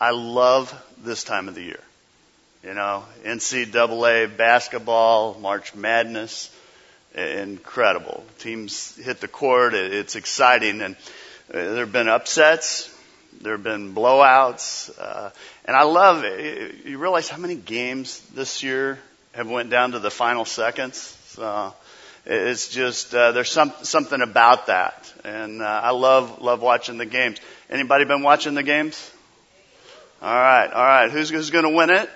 I love this time of the year. You know, NCAA basketball, March Madness, incredible. Teams hit the court. It's exciting. And uh, there have been upsets. There have been blowouts. Uh, and I love it. You realize how many games this year have went down to the final seconds? So it's just, uh, there's some, something about that. And, uh, I love, love watching the games. Anybody been watching the games? All right. All right. Who's, who's going to win it?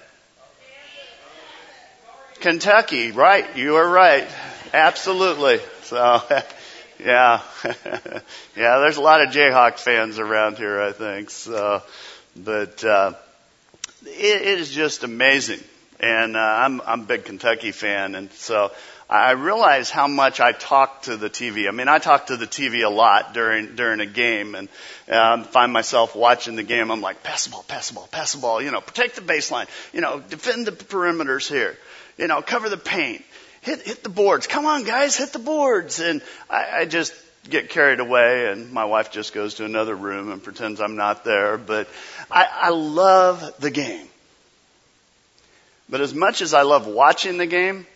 Kentucky, right? You are right. Absolutely. So, yeah, yeah. There's a lot of Jayhawk fans around here, I think. So, but uh, it, it is just amazing, and uh, I'm I'm a big Kentucky fan, and so I realize how much I talk to the TV. I mean, I talk to the TV a lot during during a game, and um, find myself watching the game. I'm like, pass the ball, pass the ball, pass the ball. You know, protect the baseline. You know, defend the perimeters here. You know, cover the paint. Hit hit the boards. Come on, guys, hit the boards. And I, I just get carried away, and my wife just goes to another room and pretends I'm not there. But I, I love the game. But as much as I love watching the game,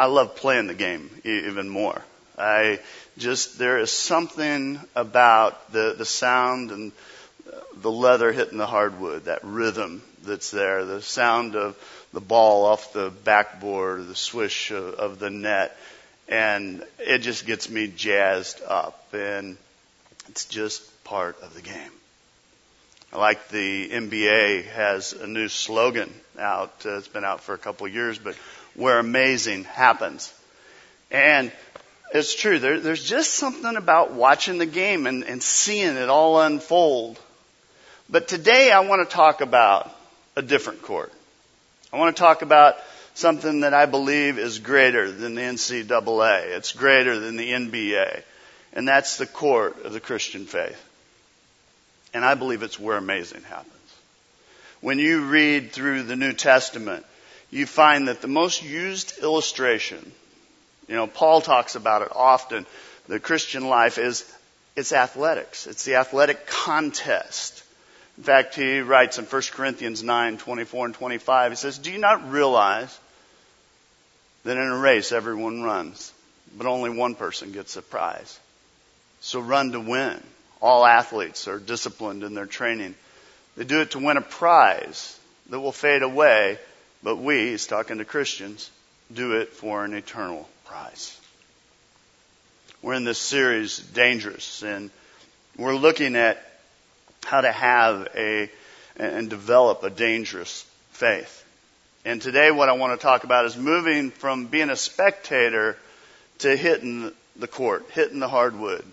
I love playing the game even more. I just, there is something about the, the sound and the leather hitting the hardwood, that rhythm that's there, the sound of the ball off the backboard, the swish of, of the net, and it just gets me jazzed up, and it's just part of the game. I like the NBA has a new slogan out. Uh, it's been out for a couple of years, but where amazing happens. And it's true. There, there's just something about watching the game and, and seeing it all unfold. But today I want to talk about a different court. I want to talk about something that I believe is greater than the NCAA. It's greater than the NBA. And that's the court of the Christian faith. And I believe it's where amazing happens. When you read through the New Testament, you find that the most used illustration, you know, Paul talks about it often, the Christian life is it's athletics. It's the athletic contest. In fact, he writes in 1 Corinthians 9, 24 and 25, he says, Do you not realize that in a race everyone runs, but only one person gets a prize? So run to win. All athletes are disciplined in their training. They do it to win a prize that will fade away, but we, he's talking to Christians, do it for an eternal prize. We're in this series, Dangerous, and we're looking at how to have a and develop a dangerous faith. And today what I want to talk about is moving from being a spectator to hitting the court, hitting the hardwood,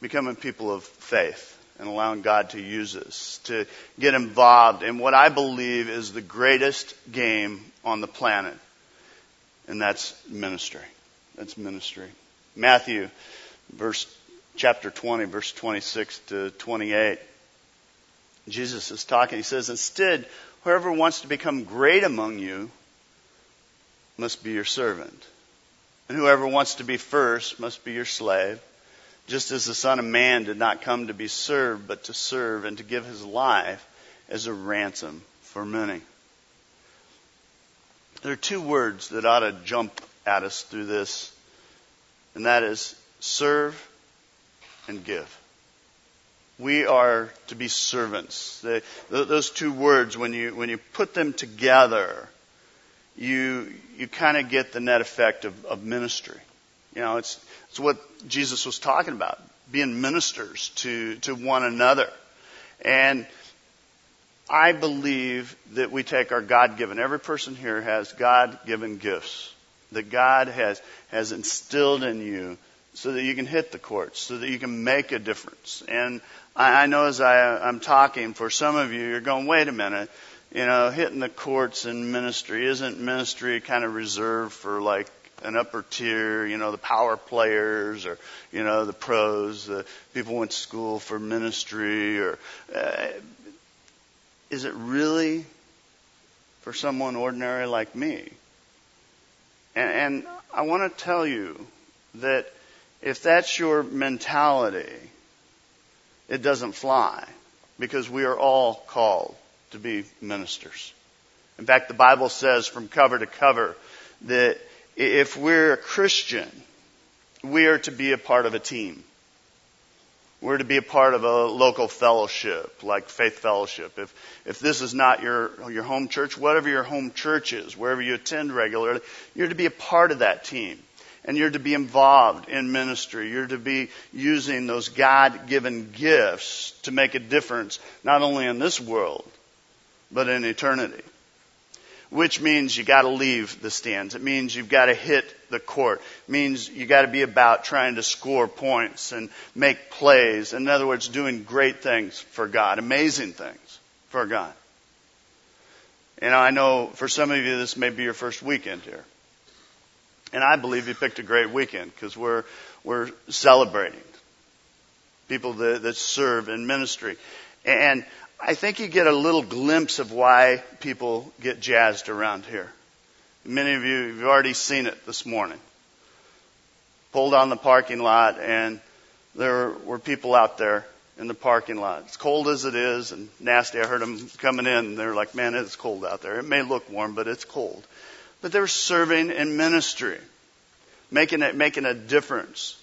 becoming people of faith and allowing God to use us to get involved in what I believe is the greatest game on the planet. And that's ministry. That's ministry. Matthew, verse, chapter 20, verse 26 to 28. Jesus is talking. He says, instead, whoever wants to become great among you must be your servant. And whoever wants to be first must be your slave just as the Son of Man did not come to be served, but to serve and to give his life as a ransom for many. There are two words that ought to jump at us through this, and that is serve and give. We are to be servants. They, those two words, when you, when you put them together, you, you kind of get the net effect of, of ministry. You know, it's, it's what Jesus was talking about, being ministers to, to one another. And I believe that we take our God given, every person here has God given gifts that God has, has instilled in you so that you can hit the courts, so that you can make a difference. And I, I know as I, I'm talking, for some of you, you're going, wait a minute, you know, hitting the courts in ministry, isn't ministry kind of reserved for like an upper tier, you know, the power players or, you know, the pros, the people went to school for ministry or, uh, is it really for someone ordinary like me? And, and I want to tell you that if that's your mentality, it doesn't fly because we are all called to be ministers. In fact, the Bible says from cover to cover that if we're a Christian, we are to be a part of a team. We're to be a part of a local fellowship, like Faith Fellowship. If, if this is not your, your home church, whatever your home church is, wherever you attend regularly, you're to be a part of that team. And you're to be involved in ministry. You're to be using those God given gifts to make a difference, not only in this world, but in eternity which means you got to leave the stands. It means you've got to hit the court. It means you got to be about trying to score points and make plays. In other words, doing great things for God, amazing things for God. And I know for some of you this may be your first weekend here. And I believe you picked a great weekend because we're, we're celebrating people that, that serve in ministry. And I think you get a little glimpse of why people get jazzed around here. Many of you have already seen it this morning. Pulled on the parking lot and there were people out there in the parking lot. It's cold as it is and nasty. I heard them coming in. They're like, man, it's cold out there. It may look warm, but it's cold. But they were serving in ministry, making it, making a difference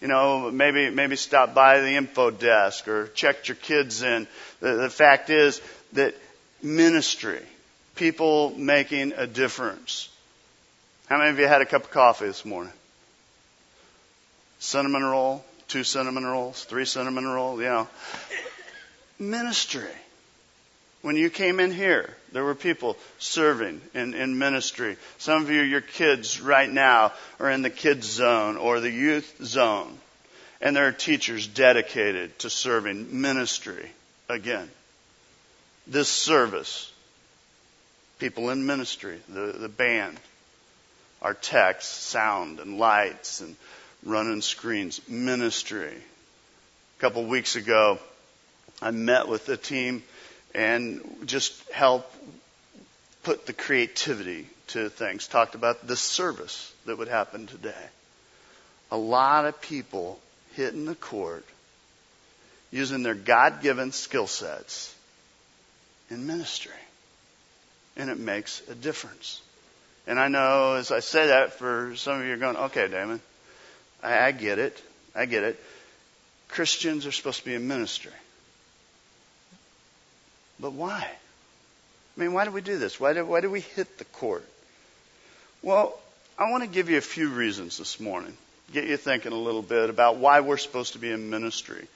you know, maybe, maybe stop by the info desk or check your kids in. The, the fact is that ministry, people making a difference. How many of you had a cup of coffee this morning? Cinnamon roll, two cinnamon rolls, three cinnamon rolls, you know. Ministry. When you came in here, there were people serving in, in ministry. Some of you, your kids right now are in the kids zone or the youth zone. And there are teachers dedicated to serving ministry again. This service, people in ministry, the, the band, our text, sound and lights and running screens, ministry. A couple of weeks ago, I met with the team and just help put the creativity to things. Talked about the service that would happen today. A lot of people hitting the court using their God given skill sets in ministry. And it makes a difference. And I know as I say that, for some of you are going, okay, Damon, I, I get it. I get it. Christians are supposed to be in ministry. But why? I mean, why do we do this? Why do, why do we hit the court? Well, I want to give you a few reasons this morning. Get you thinking a little bit about why we're supposed to be in ministry.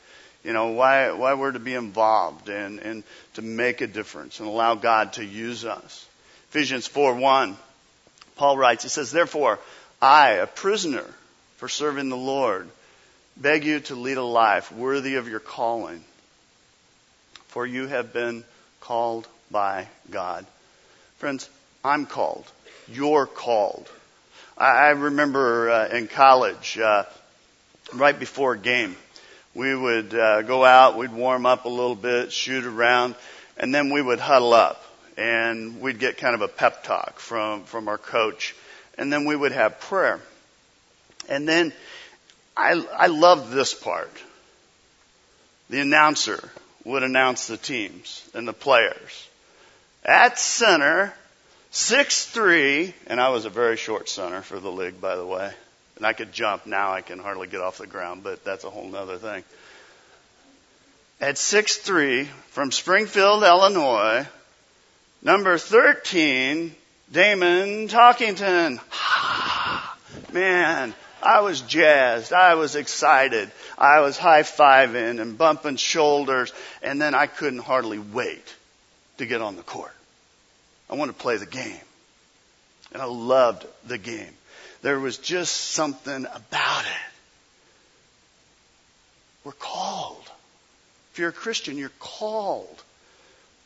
You know, why, why we're to be involved and, and to make a difference and allow God to use us. Ephesians 4 1, Paul writes, he says, Therefore, I, a prisoner for serving the Lord, beg you to lead a life worthy of your calling. For you have been called by God. Friends, I'm called. You're called. I, remember uh, in college, uh, right before a game, we would uh, go out, we'd warm up a little bit, shoot around, and then we would huddle up and we'd get kind of a pep talk from, from our coach. And then we would have prayer. And then I, I loved this part. The announcer would announce the teams and the players. At center, six three, and I was a very short center for the league, by the way. And I could jump. Now I can hardly get off the ground, but that's a whole other thing. At six three, from Springfield, Illinois, number 13, Damon Talkington. Man, I was jazzed. I was excited. I was high fiving and bumping shoulders, and then I couldn't hardly wait to get on the court. I wanted to play the game. And I loved the game. There was just something about it. We're called. If you're a Christian, you're called.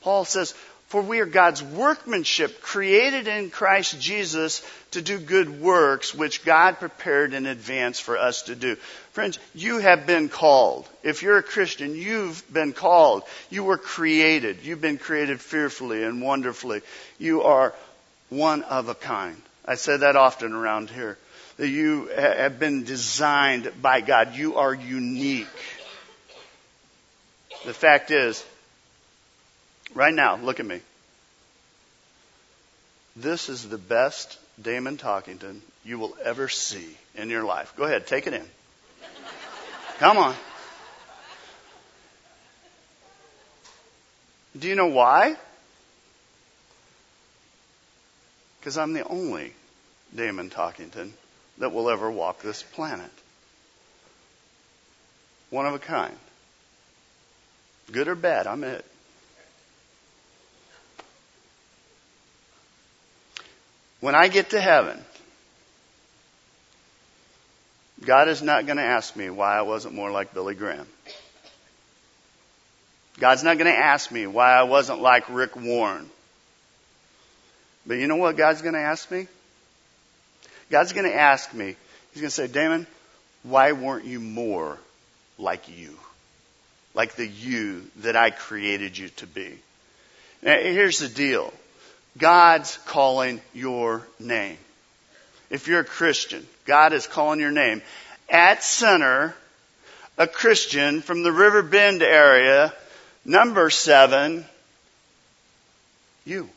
Paul says, for we are God's workmanship, created in Christ Jesus to do good works, which God prepared in advance for us to do. Friends, you have been called. If you're a Christian, you've been called. You were created. You've been created fearfully and wonderfully. You are one of a kind. I say that often around here. That you have been designed by God. You are unique. The fact is, right now, look at me. This is the best Damon Talkington you will ever see in your life. Go ahead, take it in. Come on. Do you know why? Because I'm the only Damon Talkington that will ever walk this planet. One of a kind. Good or bad, I'm it. When I get to heaven, God is not going to ask me why I wasn't more like Billy Graham. God's not going to ask me why I wasn't like Rick Warren. But you know what God's going to ask me? God's going to ask me, He's going to say, Damon, why weren't you more like you? Like the you that I created you to be. Now, here's the deal. God's calling your name. If you're a Christian, God is calling your name. At center, a Christian from the River Bend area, number seven, you.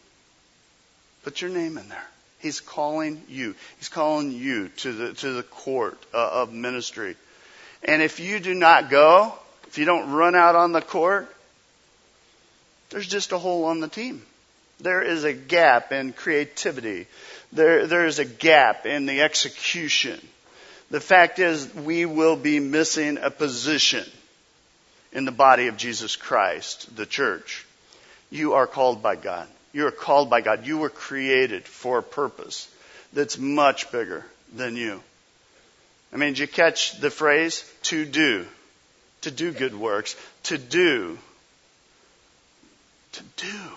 Put your name in there. He's calling you. He's calling you to the, to the court uh, of ministry. And if you do not go, if you don't run out on the court, there's just a hole on the team. There is a gap in creativity. There, there is a gap in the execution. The fact is, we will be missing a position in the body of Jesus Christ, the church. You are called by God. You are called by God. You were created for a purpose that's much bigger than you. I mean, did you catch the phrase? To do. To do good works. To do. To do.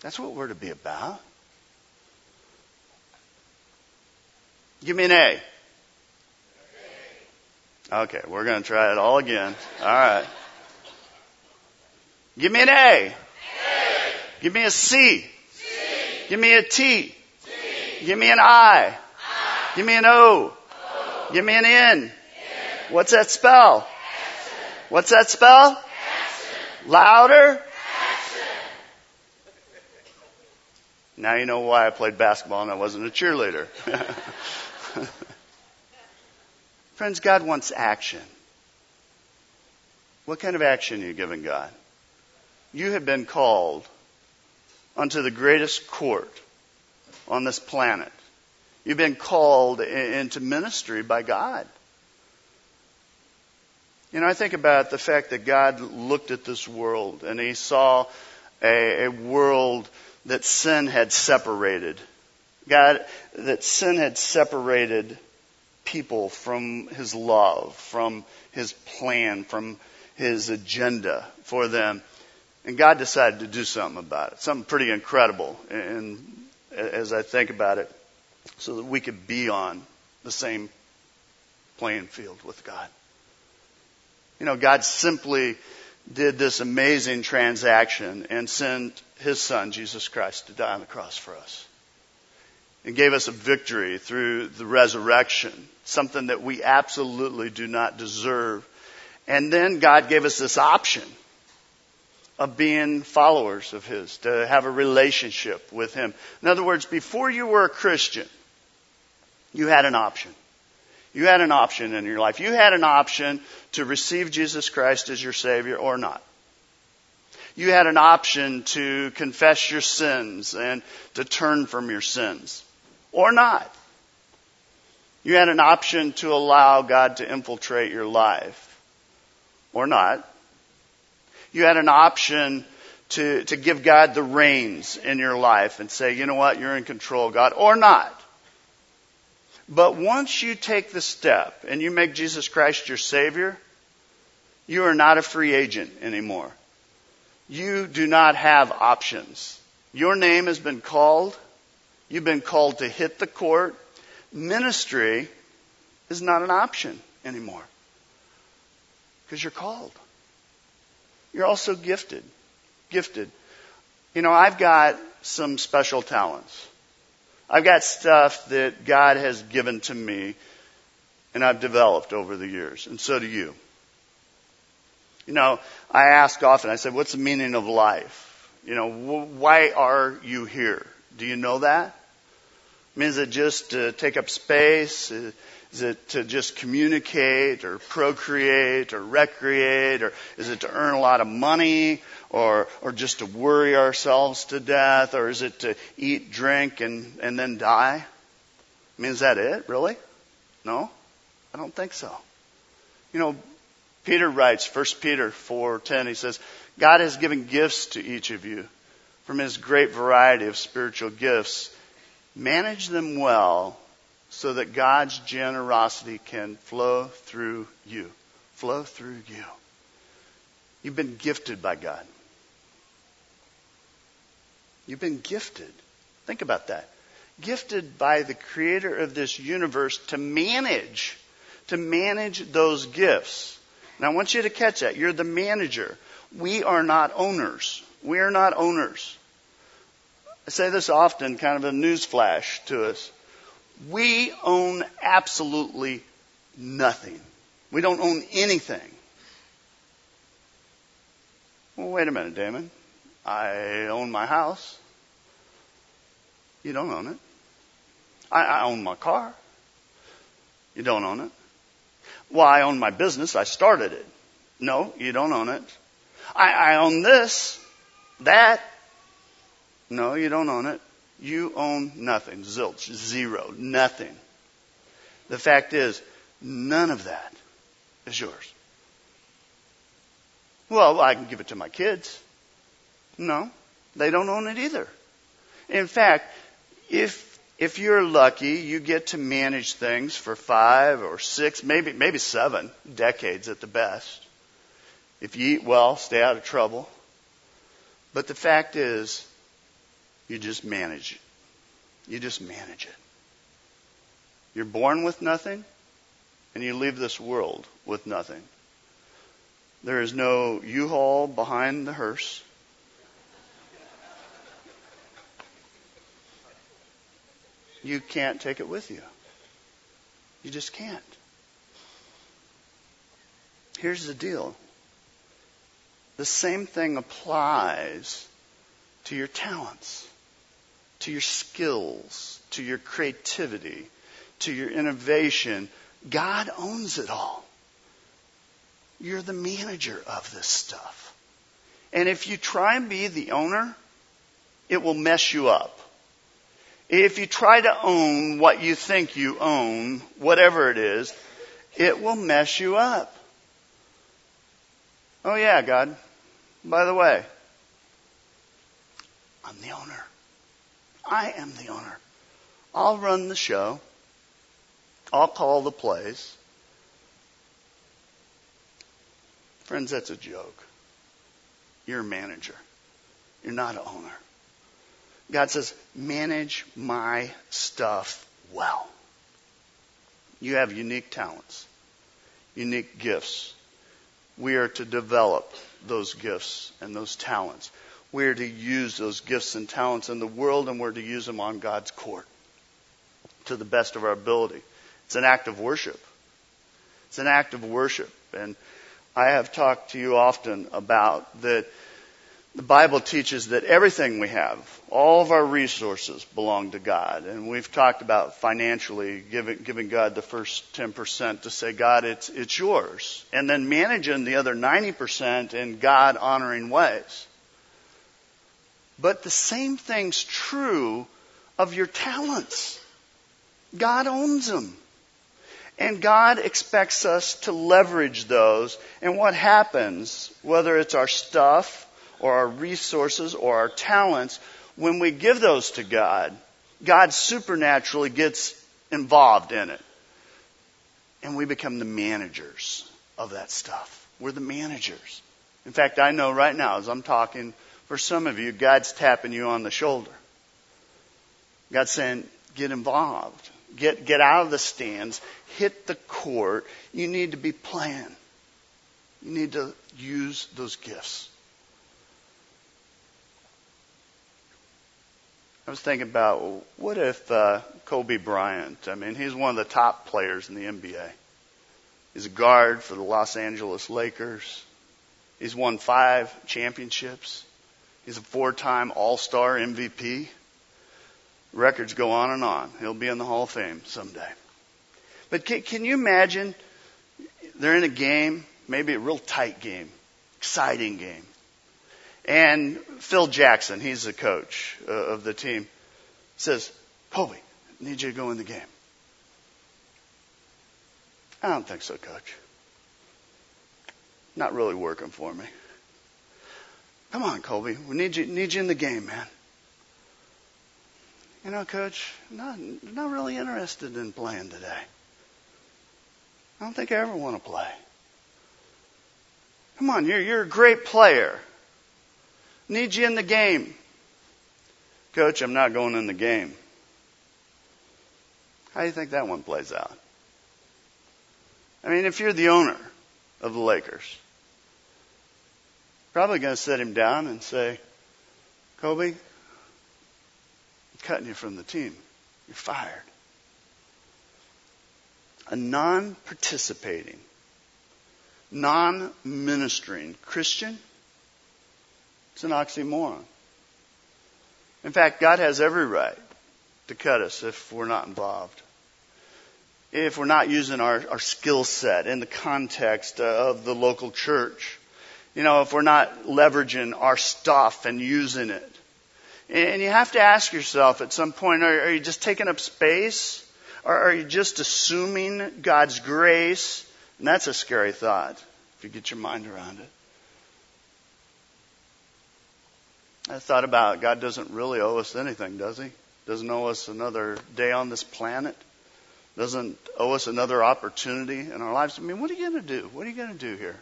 That's what we're to be about. Give me an A. Okay, we're going to try it all again. All right. Give me an A. a. Give me a C. C. Give me a T. T. Give me an I. I. Give me an o. o. Give me an N. N. What's that spell? Action. What's that spell? Action. Louder. Now you know why I played basketball and I wasn't a cheerleader. Friends, God wants action. What kind of action are you giving God? You have been called unto the greatest court on this planet. You've been called into ministry by God. You know, I think about the fact that God looked at this world and he saw a, a world that sin had separated. God, that sin had separated people from his love, from his plan, from his agenda for them. And God decided to do something about it, something pretty incredible. And as I think about it, so that we could be on the same playing field with God. You know, God simply did this amazing transaction and sent his son, Jesus Christ, to die on the cross for us. And gave us a victory through the resurrection, something that we absolutely do not deserve. And then God gave us this option of being followers of His, to have a relationship with Him. In other words, before you were a Christian, you had an option. You had an option in your life. You had an option to receive Jesus Christ as your Savior or not. You had an option to confess your sins and to turn from your sins or not. You had an option to allow God to infiltrate your life or not. You had an option to, to give God the reins in your life and say, you know what, you're in control, God, or not. But once you take the step and you make Jesus Christ your Savior, you are not a free agent anymore. You do not have options. Your name has been called. You've been called to hit the court. Ministry is not an option anymore because you're called. You're also gifted. Gifted. You know, I've got some special talents. I've got stuff that God has given to me and I've developed over the years, and so do you. You know, I ask often, I said, what's the meaning of life? You know, why are you here? Do you know that? I mean, is it just to take up space? Is it to just communicate or procreate or recreate? Or is it to earn a lot of money? Or, or just to worry ourselves to death? Or is it to eat, drink, and, and then die? I mean, is that it, really? No? I don't think so. You know, Peter writes, 1 Peter 4:10, he says, God has given gifts to each of you from his great variety of spiritual gifts. Manage them well so that God's generosity can flow through you. Flow through you. You've been gifted by God. You've been gifted. Think about that. Gifted by the creator of this universe to manage, to manage those gifts. Now I want you to catch that. You're the manager. We are not owners. We are not owners. I say this often, kind of a newsflash to us. We own absolutely nothing. We don't own anything. Well, wait a minute, Damon. I own my house. You don't own it. I, I own my car. You don't own it. Well, I own my business. I started it. No, you don't own it. I, I own this, that. No, you don't own it. You own nothing. Zilch. Zero. Nothing. The fact is, none of that is yours. Well, I can give it to my kids. No, they don't own it either. In fact, if if you're lucky, you get to manage things for five or six, maybe maybe seven decades at the best. If you eat well, stay out of trouble. But the fact is, you just manage it. You just manage it. You're born with nothing, and you leave this world with nothing. There is no U-Haul behind the hearse. You can't take it with you. You just can't. Here's the deal the same thing applies to your talents, to your skills, to your creativity, to your innovation. God owns it all. You're the manager of this stuff. And if you try and be the owner, it will mess you up. If you try to own what you think you own, whatever it is, it will mess you up. Oh yeah, God, by the way, I'm the owner. I am the owner. I'll run the show. I'll call the plays. Friends, that's a joke. You're a manager. You're not an owner. God says, manage my stuff well. You have unique talents, unique gifts. We are to develop those gifts and those talents. We're to use those gifts and talents in the world and we're to use them on God's court to the best of our ability. It's an act of worship. It's an act of worship. And I have talked to you often about that the Bible teaches that everything we have, all of our resources belong to God. And we've talked about financially giving, giving God the first 10% to say, God, it's, it's yours. And then managing the other 90% in God honoring ways. But the same thing's true of your talents. God owns them. And God expects us to leverage those. And what happens, whether it's our stuff, or our resources or our talents, when we give those to God, God supernaturally gets involved in it. And we become the managers of that stuff. We're the managers. In fact, I know right now as I'm talking, for some of you, God's tapping you on the shoulder. God's saying, get involved. Get, get out of the stands. Hit the court. You need to be playing. You need to use those gifts. I was thinking about what if uh, Kobe Bryant? I mean, he's one of the top players in the NBA. He's a guard for the Los Angeles Lakers. He's won five championships. He's a four-time All-Star MVP. Records go on and on. He'll be in the Hall of Fame someday. But can, can you imagine they're in a game, maybe a real tight game, exciting game. And Phil Jackson, he's the coach uh, of the team, says, Kobe, need you to go in the game. I don't think so, coach. Not really working for me. Come on, Kobe. We need you, need you in the game, man. You know, coach, not, not really interested in playing today. I don't think I ever want to play. Come on, you're, you're a great player. Need you in the game. Coach, I'm not going in the game. How do you think that one plays out? I mean, if you're the owner of the Lakers, probably going to sit him down and say, Kobe, I'm cutting you from the team. You're fired. A non participating, non ministering Christian it's an oxymoron. In fact, God has every right to cut us if we're not involved. If we're not using our, our skill set in the context of the local church. You know, if we're not leveraging our stuff and using it. And you have to ask yourself at some point, are, are you just taking up space? Or are you just assuming God's grace? And that's a scary thought if you get your mind around it. I thought about God doesn't really owe us anything, does He? Doesn't owe us another day on this planet. Doesn't owe us another opportunity in our lives. I mean, what are you going to do? What are you going to do here?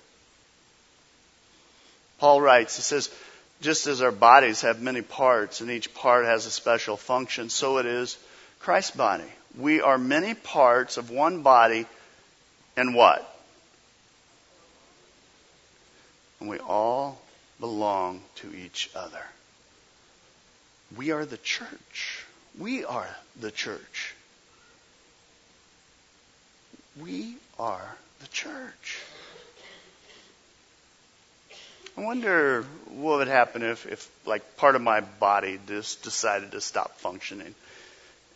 Paul writes, he says, just as our bodies have many parts and each part has a special function, so it is Christ's body. We are many parts of one body and what? And we all belong to each other. We are the church. We are the church. We are the church. I wonder what would happen if, if like part of my body just decided to stop functioning.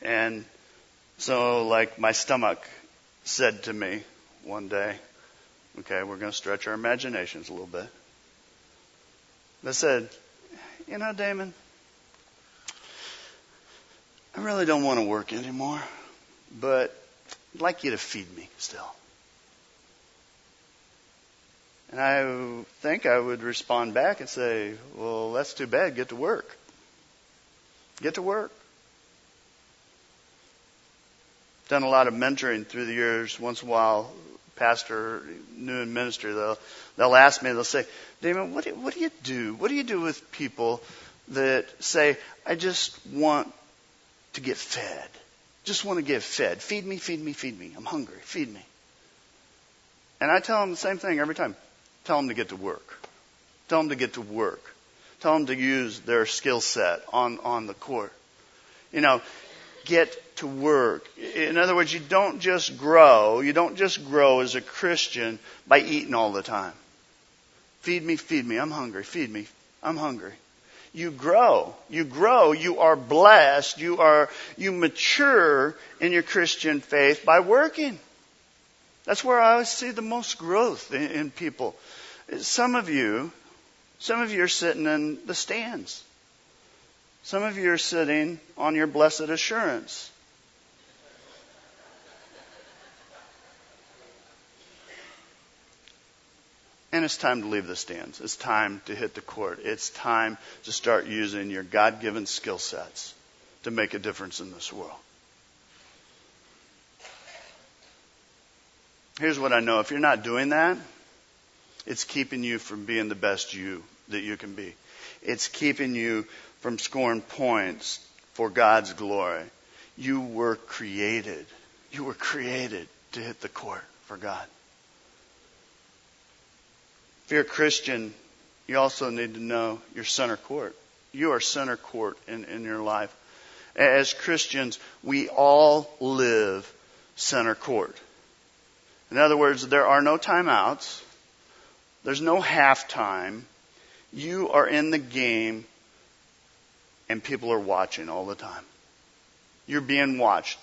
And so like my stomach said to me one day, okay, we're going to stretch our imaginations a little bit. I said, you know, Damon, I really don't want to work anymore, but I'd like you to feed me still. And I think I would respond back and say, well, that's too bad. Get to work. Get to work. Done a lot of mentoring through the years. Once in a while, pastor, new in ministry, they'll, they'll ask me, they'll say, Damon, what do, what do you do? What do you do with people that say, I just want to get fed. Just want to get fed. Feed me, feed me, feed me. I'm hungry. Feed me. And I tell them the same thing every time. Tell them to get to work. Tell them to get to work. Tell them to use their skill set on, on the court. You know, get to work. In other words, you don't just grow. You don't just grow as a Christian by eating all the time. Feed me, feed me. I'm hungry. Feed me. I'm hungry you grow. You grow. You are blessed. You are, you mature in your Christian faith by working. That's where I always see the most growth in, in people. Some of you, some of you are sitting in the stands. Some of you are sitting on your blessed assurance. And it's time to leave the stands. It's time to hit the court. It's time to start using your God given skill sets to make a difference in this world. Here's what I know if you're not doing that, it's keeping you from being the best you that you can be. It's keeping you from scoring points for God's glory. You were created. You were created to hit the court for God. If you're a Christian, you also need to know your center court. You are center court in, in your life. As Christians, we all live center court. In other words, there are no timeouts. There's no halftime. You are in the game and people are watching all the time. You're being watched.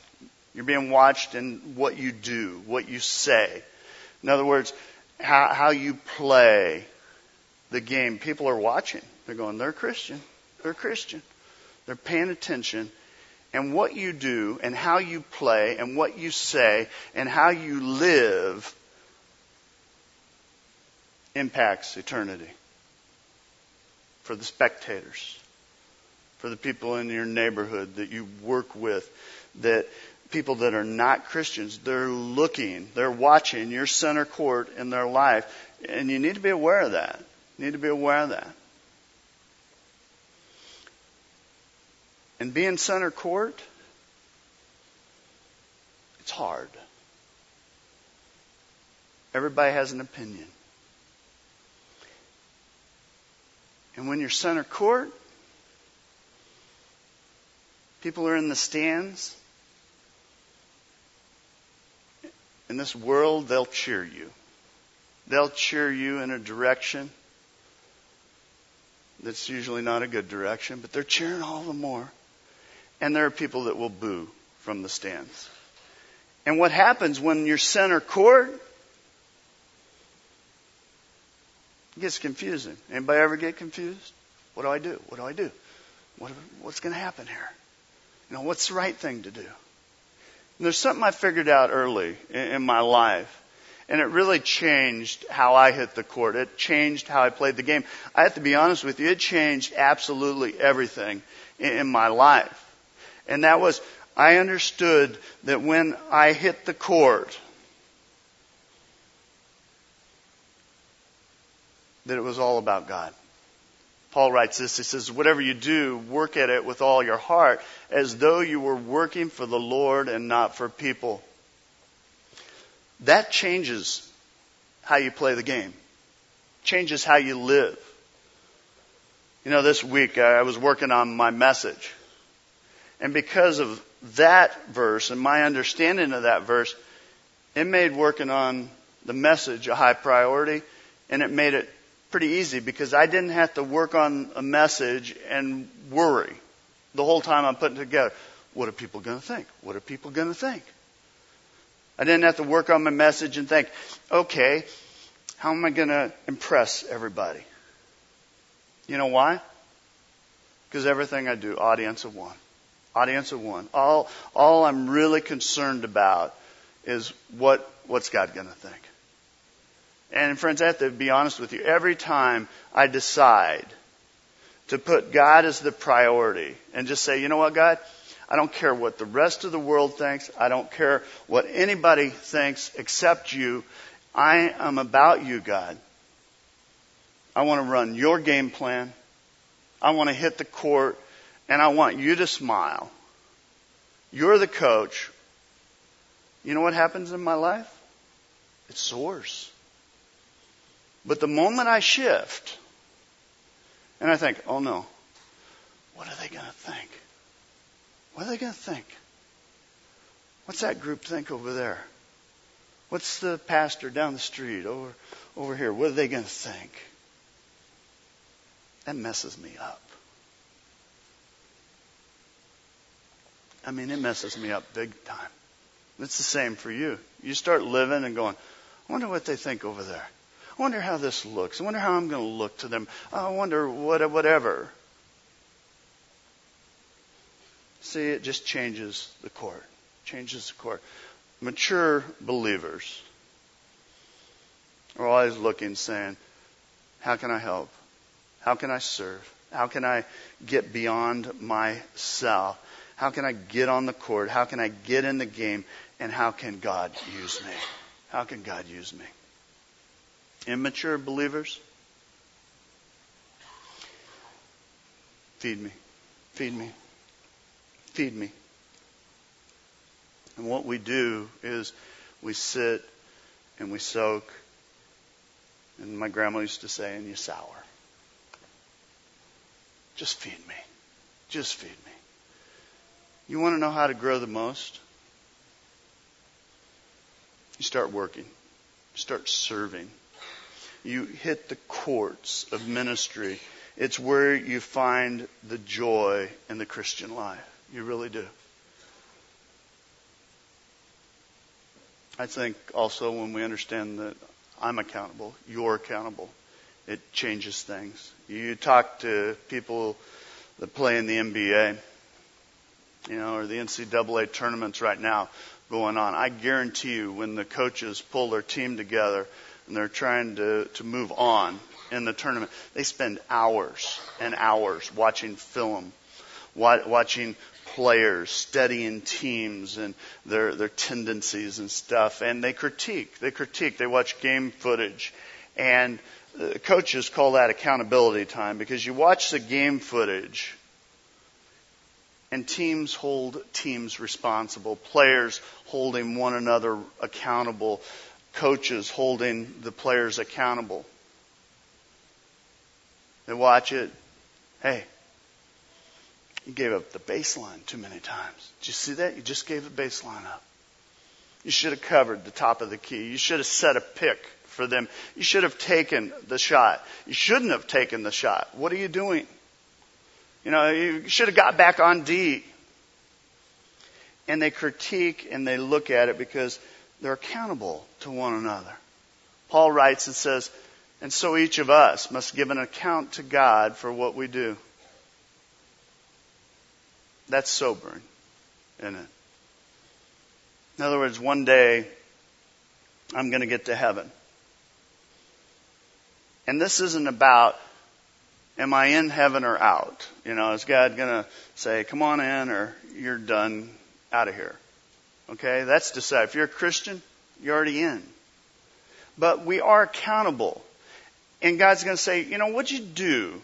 You're being watched in what you do, what you say. In other words, how, how you play the game. People are watching. They're going, they're Christian. They're Christian. They're paying attention. And what you do and how you play and what you say and how you live impacts eternity for the spectators, for the people in your neighborhood that you work with, that people that are not Christians, they're looking, they're watching your center court in their life, and you need to be aware of that. You need to be aware of that. And being center court, it's hard. Everybody has an opinion. And when you're center court, people are in the stands. In this world, they'll cheer you. They'll cheer you in a direction that's usually not a good direction, but they're cheering all the more. And there are people that will boo from the stands. And what happens when you're center court? Gets confusing. Anybody ever get confused? What do I do? What do I do? What, what's going to happen here? You know, what's the right thing to do? And there's something I figured out early in, in my life. And it really changed how I hit the court. It changed how I played the game. I have to be honest with you, it changed absolutely everything in, in my life. And that was, I understood that when I hit the court, that it was all about God. Paul writes this. He says, whatever you do, work at it with all your heart as though you were working for the Lord and not for people. That changes how you play the game. Changes how you live. You know, this week uh, I was working on my message. And because of that verse and my understanding of that verse, it made working on the message a high priority and it made it pretty easy because I didn't have to work on a message and worry the whole time I'm putting together. What are people going to think? What are people going to think? I didn't have to work on my message and think, okay, how am I going to impress everybody? You know why? Because everything I do, audience of one. Audience of one. All, all I'm really concerned about is what, what's God going to think? And friends, I have to be honest with you. Every time I decide to put God as the priority and just say, you know what, God? I don't care what the rest of the world thinks. I don't care what anybody thinks except you. I am about you, God. I want to run your game plan. I want to hit the court and I want you to smile. You're the coach. You know what happens in my life? It soars. But the moment I shift, and I think, oh no, what are they going to think? What are they going to think? What's that group think over there? What's the pastor down the street over over here? What are they going to think? That messes me up. I mean, it messes me up big time. It's the same for you. You start living and going, I wonder what they think over there. I wonder how this looks. I wonder how I'm going to look to them. I wonder what, whatever. See, it just changes the court. Changes the court. Mature believers are always looking, saying, How can I help? How can I serve? How can I get beyond myself? How can I get on the court? How can I get in the game? And how can God use me? How can God use me? Immature believers, feed me, feed me, feed me. And what we do is we sit and we soak, and my grandma used to say, and you sour. Just feed me. Just feed me. You want to know how to grow the most? You start working. You start serving. You hit the courts of ministry. It's where you find the joy in the Christian life. You really do. I think also when we understand that I'm accountable, you're accountable, it changes things. You talk to people that play in the NBA, you know, or the NCAA tournaments right now going on. I guarantee you when the coaches pull their team together and they're trying to, to move on in the tournament, they spend hours and hours watching film, watching players, studying teams and their, their tendencies and stuff, and they critique. They critique. They watch game footage. And uh, coaches call that accountability time because you watch the game footage and teams hold teams responsible, players holding one another accountable, coaches holding the players accountable. They watch it. Hey, you gave up the baseline too many times. Did you see that? You just gave the baseline up. You should have covered the top of the key. You should have set a pick for them. You should have taken the shot. You shouldn't have taken the shot. What are you doing? You know, you should have got back on D. And they critique and they look at it because they're accountable to one another. Paul writes and says, and so each of us must give an account to God for what we do. That's sobering, isn't it? In other words, one day I'm going to get to heaven. And this isn't about am I in heaven or out? You know, is God going to say, come on in or you're done out of here? Okay, that's decided. If you're a Christian, you're already in. But we are accountable. And God's going to say, you know, what'd you do?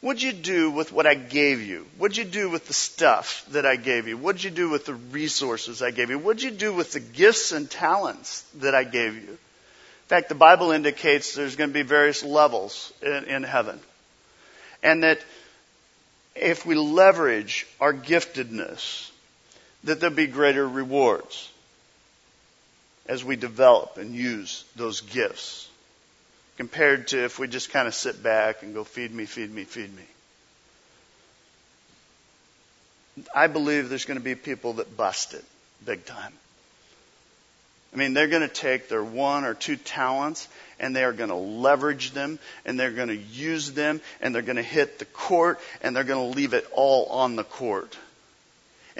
What'd you do with what I gave you? What'd you do with the stuff that I gave you? What'd you do with the resources I gave you? What'd you do with the gifts and talents that I gave you? In fact, the Bible indicates there's going to be various levels in, in heaven. And that if we leverage our giftedness, that there'll be greater rewards as we develop and use those gifts compared to if we just kind of sit back and go feed me, feed me, feed me. I believe there's going to be people that bust it big time. I mean, they're going to take their one or two talents and they are going to leverage them and they're going to use them and they're going to hit the court and they're going to leave it all on the court.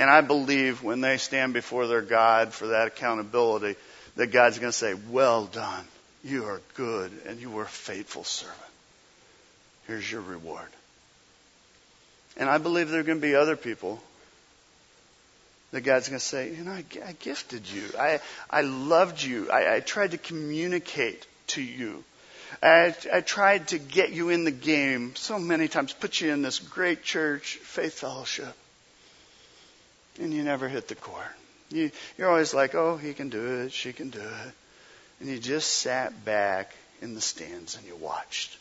And I believe when they stand before their God for that accountability, that God's going to say, Well done. You are good and you were a faithful servant. Here's your reward. And I believe there are going to be other people that God's going to say, you know, I, I gifted you. I, I loved you. I, I tried to communicate to you. I, I tried to get you in the game so many times, put you in this great church, faith fellowship, and you never hit the court. You, you're always like, oh, he can do it, she can do it. And you just sat back in the stands and you watched.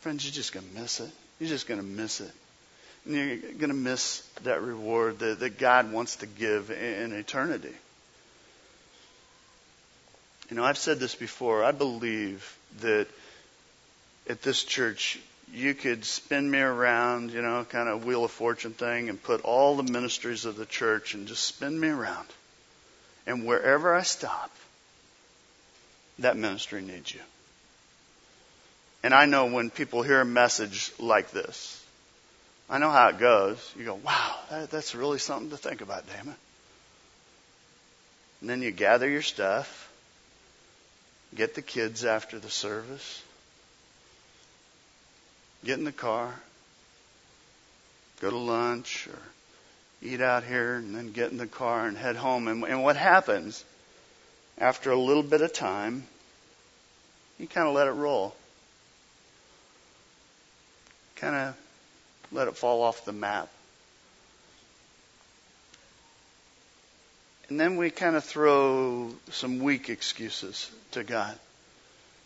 Friends, you're just going to miss it. You're just going to miss it. And you're going to miss that reward that, that God wants to give in, in eternity. You know, I've said this before. I believe that at this church, you could spin me around, you know, kind of wheel of fortune thing and put all the ministries of the church and just spin me around. And wherever I stop, that ministry needs you. And I know when people hear a message like this, I know how it goes. You go, wow, that, that's really something to think about, Damon. And then you gather your stuff, get the kids after the service, get in the car, go to lunch or eat out here, and then get in the car and head home. And, and what happens after a little bit of time, you kind of let it roll. Kind of let it fall off the map. And then we kind of throw some weak excuses to God.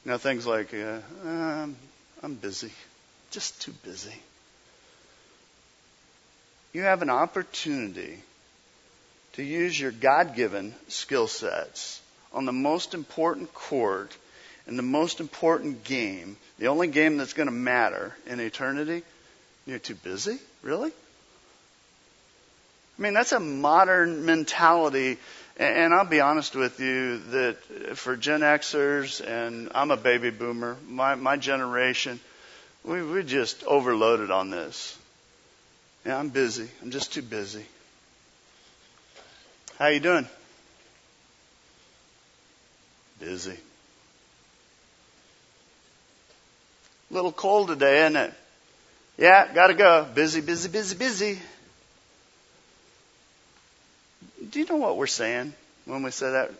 You know, things like, uh, um, I'm busy, just too busy. You have an opportunity to use your God given skill sets on the most important court and the most important game, the only game that's going to matter in eternity, you're too busy? Really? I mean, that's a modern mentality. And I'll be honest with you that for Gen Xers, and I'm a baby boomer, my, my generation, we, we just overloaded on this. Yeah, I'm busy. I'm just too busy. How you doing? Busy. A little cold today, isn't it? Yeah, gotta go. Busy, busy, busy, busy. Do you know what we're saying when we say that?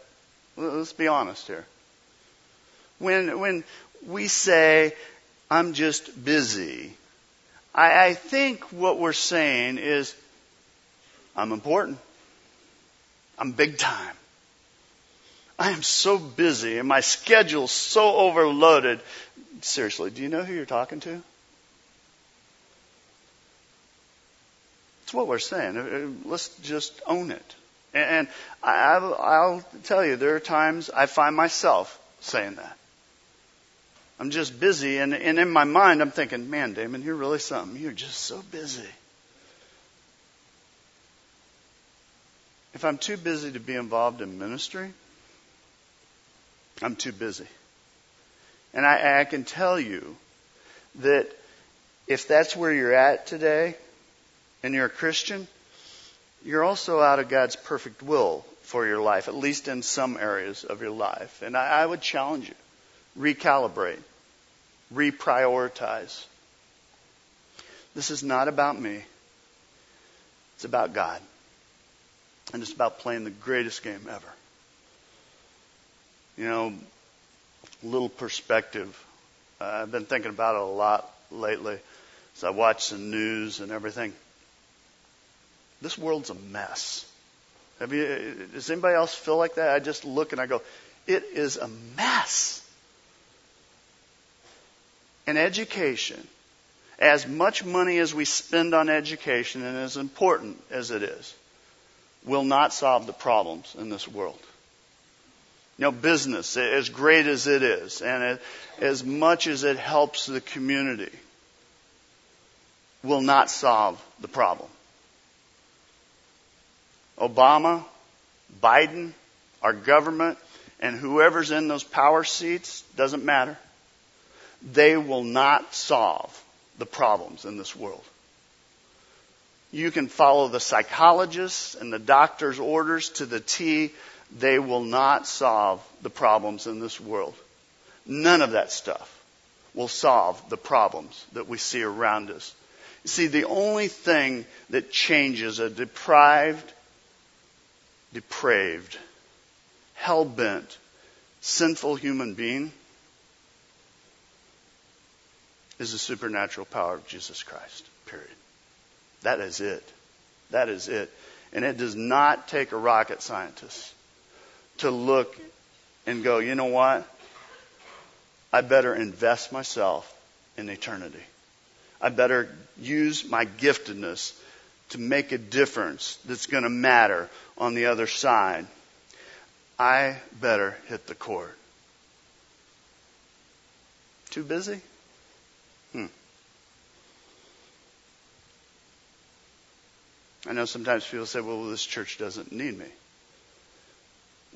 Let's be honest here. When, when we say, I'm just busy, I, I think what we're saying is, I'm important. I'm big time. I am so busy and my schedule's so overloaded. Seriously, do you know who you're talking to? That's what we're saying. Uh, uh, let's just own it. And I, will tell you, there are times I find myself saying that. I'm just busy, and, and in my mind, I'm thinking, man, Damon, you're really something. You're just so busy. If I'm too busy to be involved in ministry, I'm too busy. And I, I can tell you that if that's where you're at today, and you're a Christian, you're also out of God's perfect will for your life, at least in some areas of your life. And I, I would challenge you recalibrate, reprioritize. This is not about me, it's about God. And it's about playing the greatest game ever. You know, little perspective. Uh, I've been thinking about it a lot lately as I watch the news and everything. This world's a mess. Have you, does anybody else feel like that? I just look and I go, it is a mess. And education, as much money as we spend on education and as important as it is, will not solve the problems in this world. You know, business, as great as it is, and as much as it helps the community, will not solve the problem. Obama, Biden, our government, and whoever's in those power seats, doesn't matter. They will not solve the problems in this world. You can follow the psychologists and the doctor's orders to the T. They will not solve the problems in this world. None of that stuff will solve the problems that we see around us. You see, the only thing that changes a deprived, depraved, hell bent, sinful human being is the supernatural power of Jesus Christ. Period. That is it. That is it. And it does not take a rocket scientist to look and go, you know what? I better invest myself in eternity. I better use my giftedness to make a difference that's going to matter on the other side, I better hit the court. Too busy? I know sometimes people say, well, this church doesn't need me.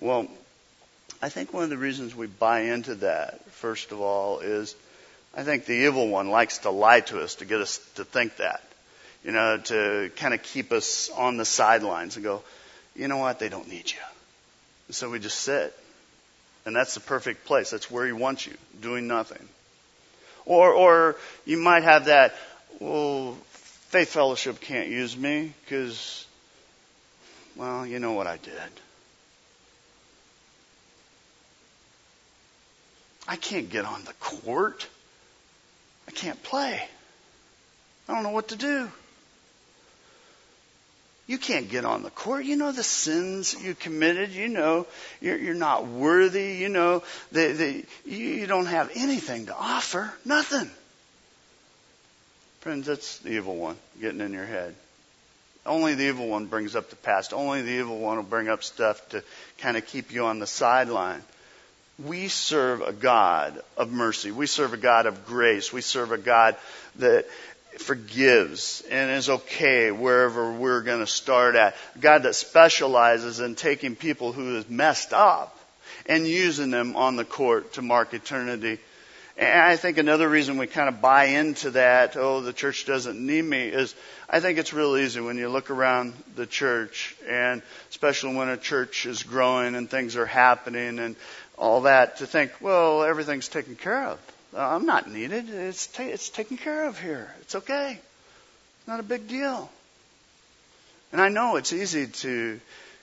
Well, I think one of the reasons we buy into that, first of all, is I think the evil one likes to lie to us to get us to think that you know, to kind of keep us on the sidelines and go, you know what, they don't need you. And so we just sit. And that's the perfect place. That's where he wants you, doing nothing. Or, or you might have that, well, Faith Fellowship can't use me because, well, you know what I did. I can't get on the court. I can't play. I don't know what to do. You can't get on the court. You know the sins you committed. You know you're, you're not worthy. You know that you don't have anything to offer. Nothing. Friends, that's the evil one getting in your head. Only the evil one brings up the past. Only the evil one will bring up stuff to kind of keep you on the sideline. We serve a God of mercy. We serve a God of grace. We serve a God that forgives and is okay wherever we're going to start at. A God that specializes in taking people who have messed up and using them on the court to mark eternity. And I think another reason we kind of buy into that, oh, the church doesn't need me, is I think it's real easy when you look around the church, and especially when a church is growing and things are happening and all that, to think, well, everything's taken care of. Uh, I'm not needed. It's, ta- it's taken care of here. It's okay. It's not a big deal. And I know it's easy to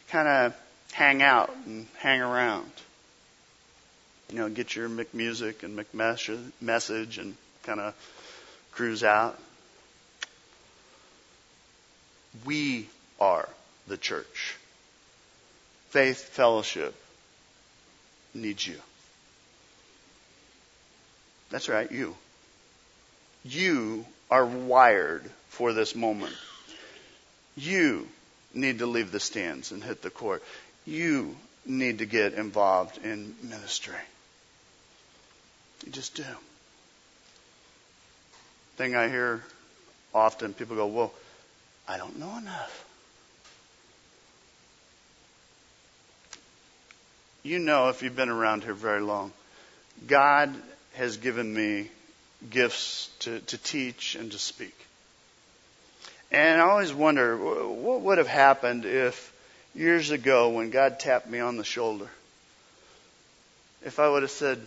kind of hang out and hang around you know, get your McMusic and McMessage and kind of cruise out. We are the church. Faith Fellowship needs you. That's right, you. You are wired for this moment. You need to leave the stands and hit the court. You need to get involved in ministry. You just do. Thing I hear often, people go, Well, I don't know enough. You know, if you've been around here very long, God has given me gifts to, to teach and to speak. And I always wonder what would have happened if years ago when God tapped me on the shoulder, if I would have said,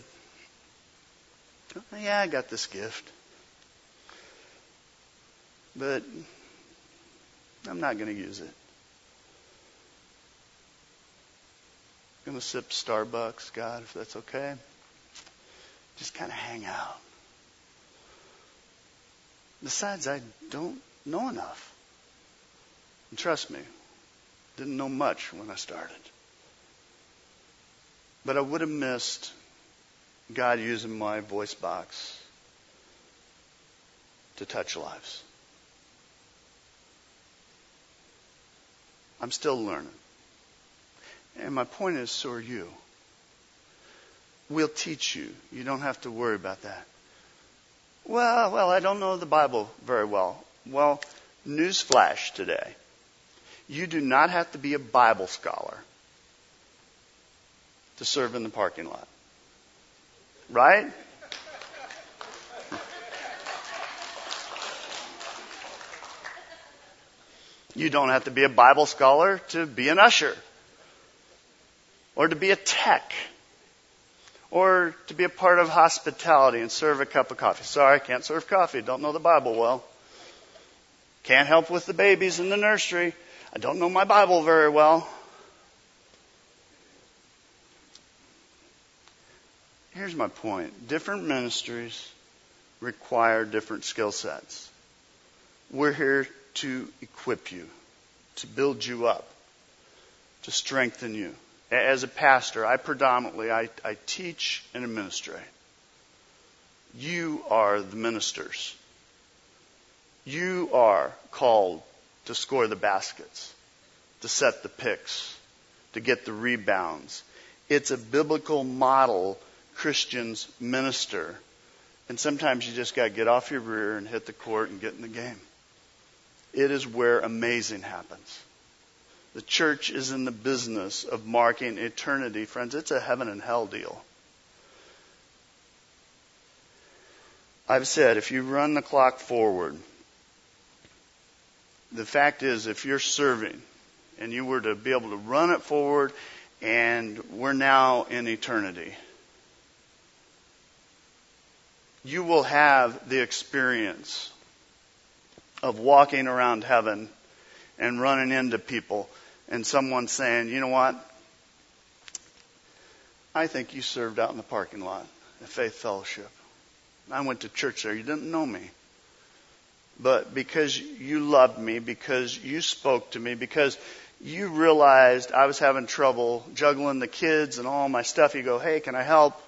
yeah, I got this gift. But I'm not going to use it. I'm going to sip Starbucks, God, if that's okay. Just kind of hang out. Besides, I don't know enough. And trust me, didn't know much when I started. But I would have missed God using my voice box to touch lives. I'm still learning. And my point is, so are you. We'll teach you. You don't have to worry about that. Well, well, I don't know the Bible very well. Well, newsflash today. You do not have to be a Bible scholar to serve in the parking lot. Right? You don't have to be a Bible scholar to be an usher, or to be a tech, or to be a part of hospitality and serve a cup of coffee. Sorry, I can't serve coffee. Don't know the Bible well. Can't help with the babies in the nursery. I don't know my Bible very well. Here's my point different ministries require different skill sets. We're here to equip you, to build you up, to strengthen you. As a pastor, I predominantly I, I teach and administrate. You are the ministers. You are called to score the baskets, to set the picks, to get the rebounds. It's a biblical model Christians minister. And sometimes you just got to get off your rear and hit the court and get in the game. It is where amazing happens. The church is in the business of marking eternity. Friends, it's a heaven and hell deal. I've said if you run the clock forward, the fact is, if you're serving and you were to be able to run it forward, and we're now in eternity, you will have the experience of walking around heaven and running into people and someone saying, you know what? I think you served out in the parking lot at Faith Fellowship. I went to church there. You didn't know me. But because you loved me, because you spoke to me, because you realized I was having trouble juggling the kids and all my stuff, you go, hey, can I help?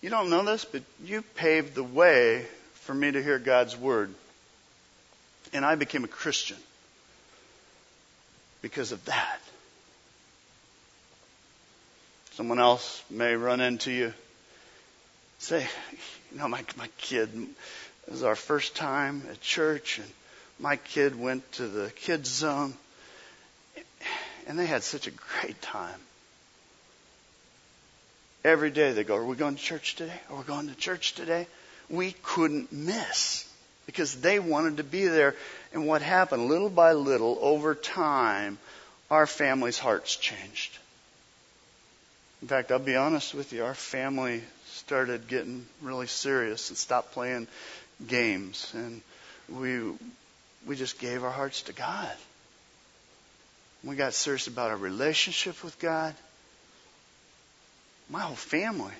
You don't know this, but you paved the way for me to hear God's word. And I became a Christian because of that. Someone else may run into you. Say, you know, my, my kid, this is our first time at church, and my kid went to the kids zone, and they had such a great time. Every day they go, Are we going to church today? Are we going to church today? We couldn't miss because they wanted to be there. And what happened, little by little, over time, our family's hearts changed. In fact, I'll be honest with you, our family started getting really serious and stopped playing games. And we, we just gave our hearts to God. We got serious about our relationship with God. My whole family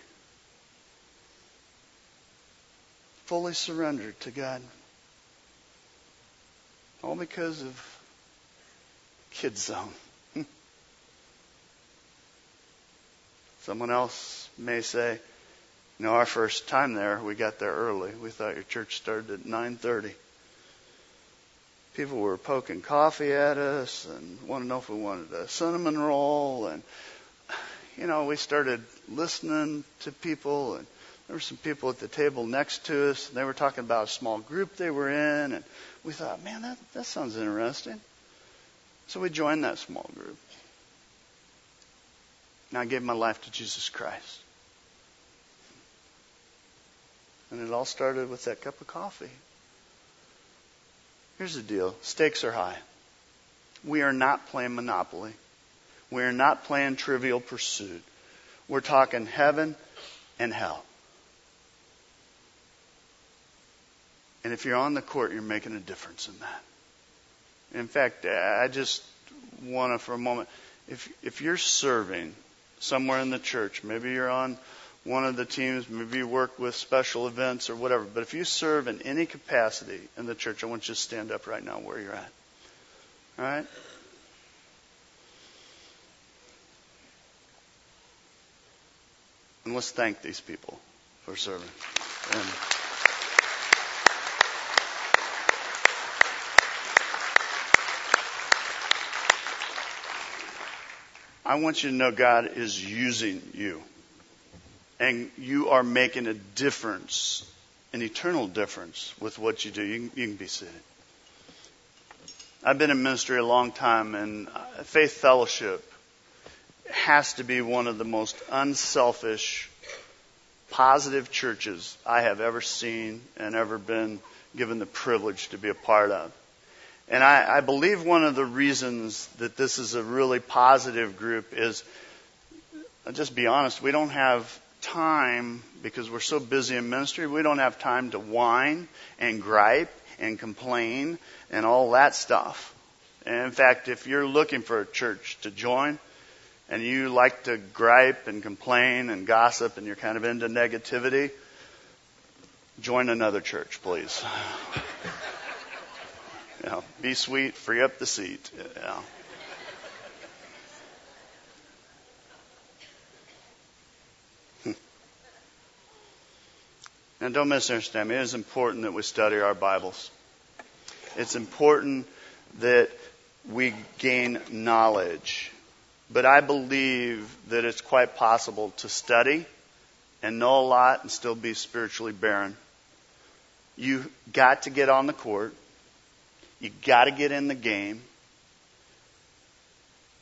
fully surrendered to God. All because of Kids Zone. Someone else may say, you know, our first time there, we got there early. We thought your church started at 9:30. People were poking coffee at us and wanted to know if we wanted a cinnamon roll and you know, we started listening to people and there were some people at the table next to us and they were talking about a small group they were in and we thought, man, that, that sounds interesting. So we joined that small group. And I gave my life to Jesus Christ. And it all started with that cup of coffee. Here's the deal stakes are high. We are not playing Monopoly. We are not playing Trivial Pursuit. We're talking heaven and hell. And if you're on the court, you're making a difference in that. In fact, I just want to, for a moment, if, if you're serving somewhere in the church, maybe you're on one of the teams, maybe you work with special events or whatever, but if you serve in any capacity in the church, I want you to stand up right now where you're at. All right? And let's thank these people for serving. And I want you to know God is using you. And you are making a difference, an eternal difference with what you do. You can, you can be seated. I've been in ministry a long time, and uh, Faith Fellowship has to be one of the most unselfish, positive churches I have ever seen and ever been given the privilege to be a part of. And I, I believe one of the reasons that this is a really positive group is, I'll just be honest, we don't have time because we're so busy in ministry, we don't have time to whine and gripe and complain and all that stuff. And in fact, if you're looking for a church to join and you like to gripe and complain and gossip and you're kind of into negativity, join another church, please. You know, be sweet, free up the seat. You know. And don't misunderstand me. It is important that we study our Bibles. It's important that we gain knowledge. But I believe that it's quite possible to study and know a lot and still be spiritually barren. You got to get on the court. You got to get in the game.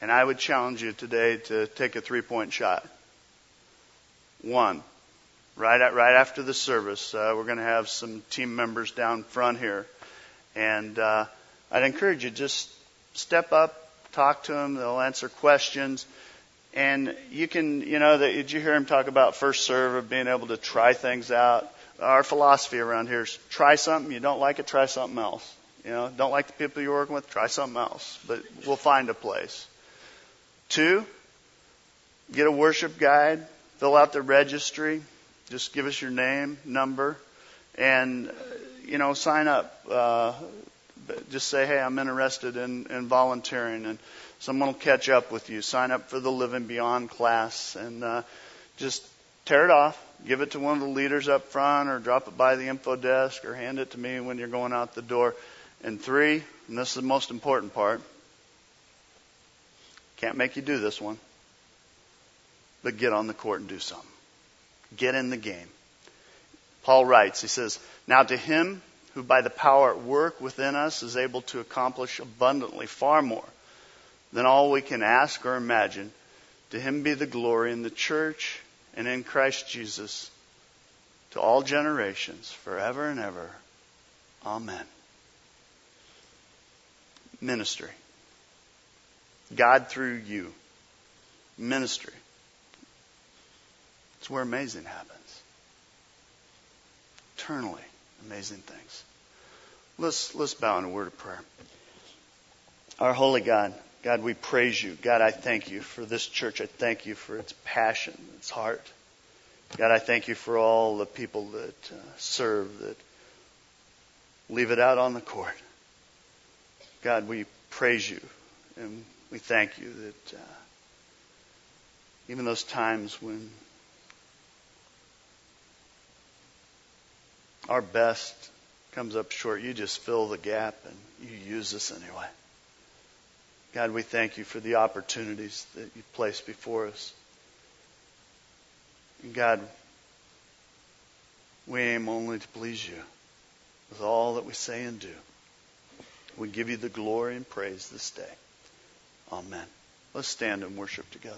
And I would challenge you today to take a three point shot. One, right at, right after the service, uh, we're going to have some team members down front here, and uh, I'd encourage you just step up, talk to them. They'll answer questions, and you can, you know, that did you hear him talk about first serve of being able to try things out? Our philosophy around here is try something. You don't like it, try something else. You know, don't like the people you're working with, try something else. But we'll find a place. Two, get a worship guide, fill out the registry, just give us your name, number, and you know, sign up. Uh, just say, hey, I'm interested in, in volunteering, and someone will catch up with you. Sign up for the Living Beyond class, and uh, just tear it off. Give it to one of the leaders up front, or drop it by the info desk, or hand it to me when you're going out the door. And three, and this is the most important part, can't make you do this one. but get on the court and do something. Get in the game. Paul writes, he says, Now to him who by the power at work within us is able to accomplish abundantly far more than all we can ask or imagine, to him be the glory in the church and in Christ Jesus to all generations, forever and ever. Amen. Ministry. God through you. Ministry. It's where amazing happens. Eternally amazing things. Let's, let's bow in a word of prayer. Our holy God, God, we praise you. God, I thank you for this church. I thank you for its passion, its heart. God, I thank you for all the people that uh, serve, that leave it out on the court. God, we praise you and we thank you that uh, even those times when our best comes up short, you just fill the gap and you use us anyway. God, we thank you for the opportunities that you place before us. And God, we aim only to please you with all that we say and do. We give you the glory and praise this day. Amen. Let's stand and worship together.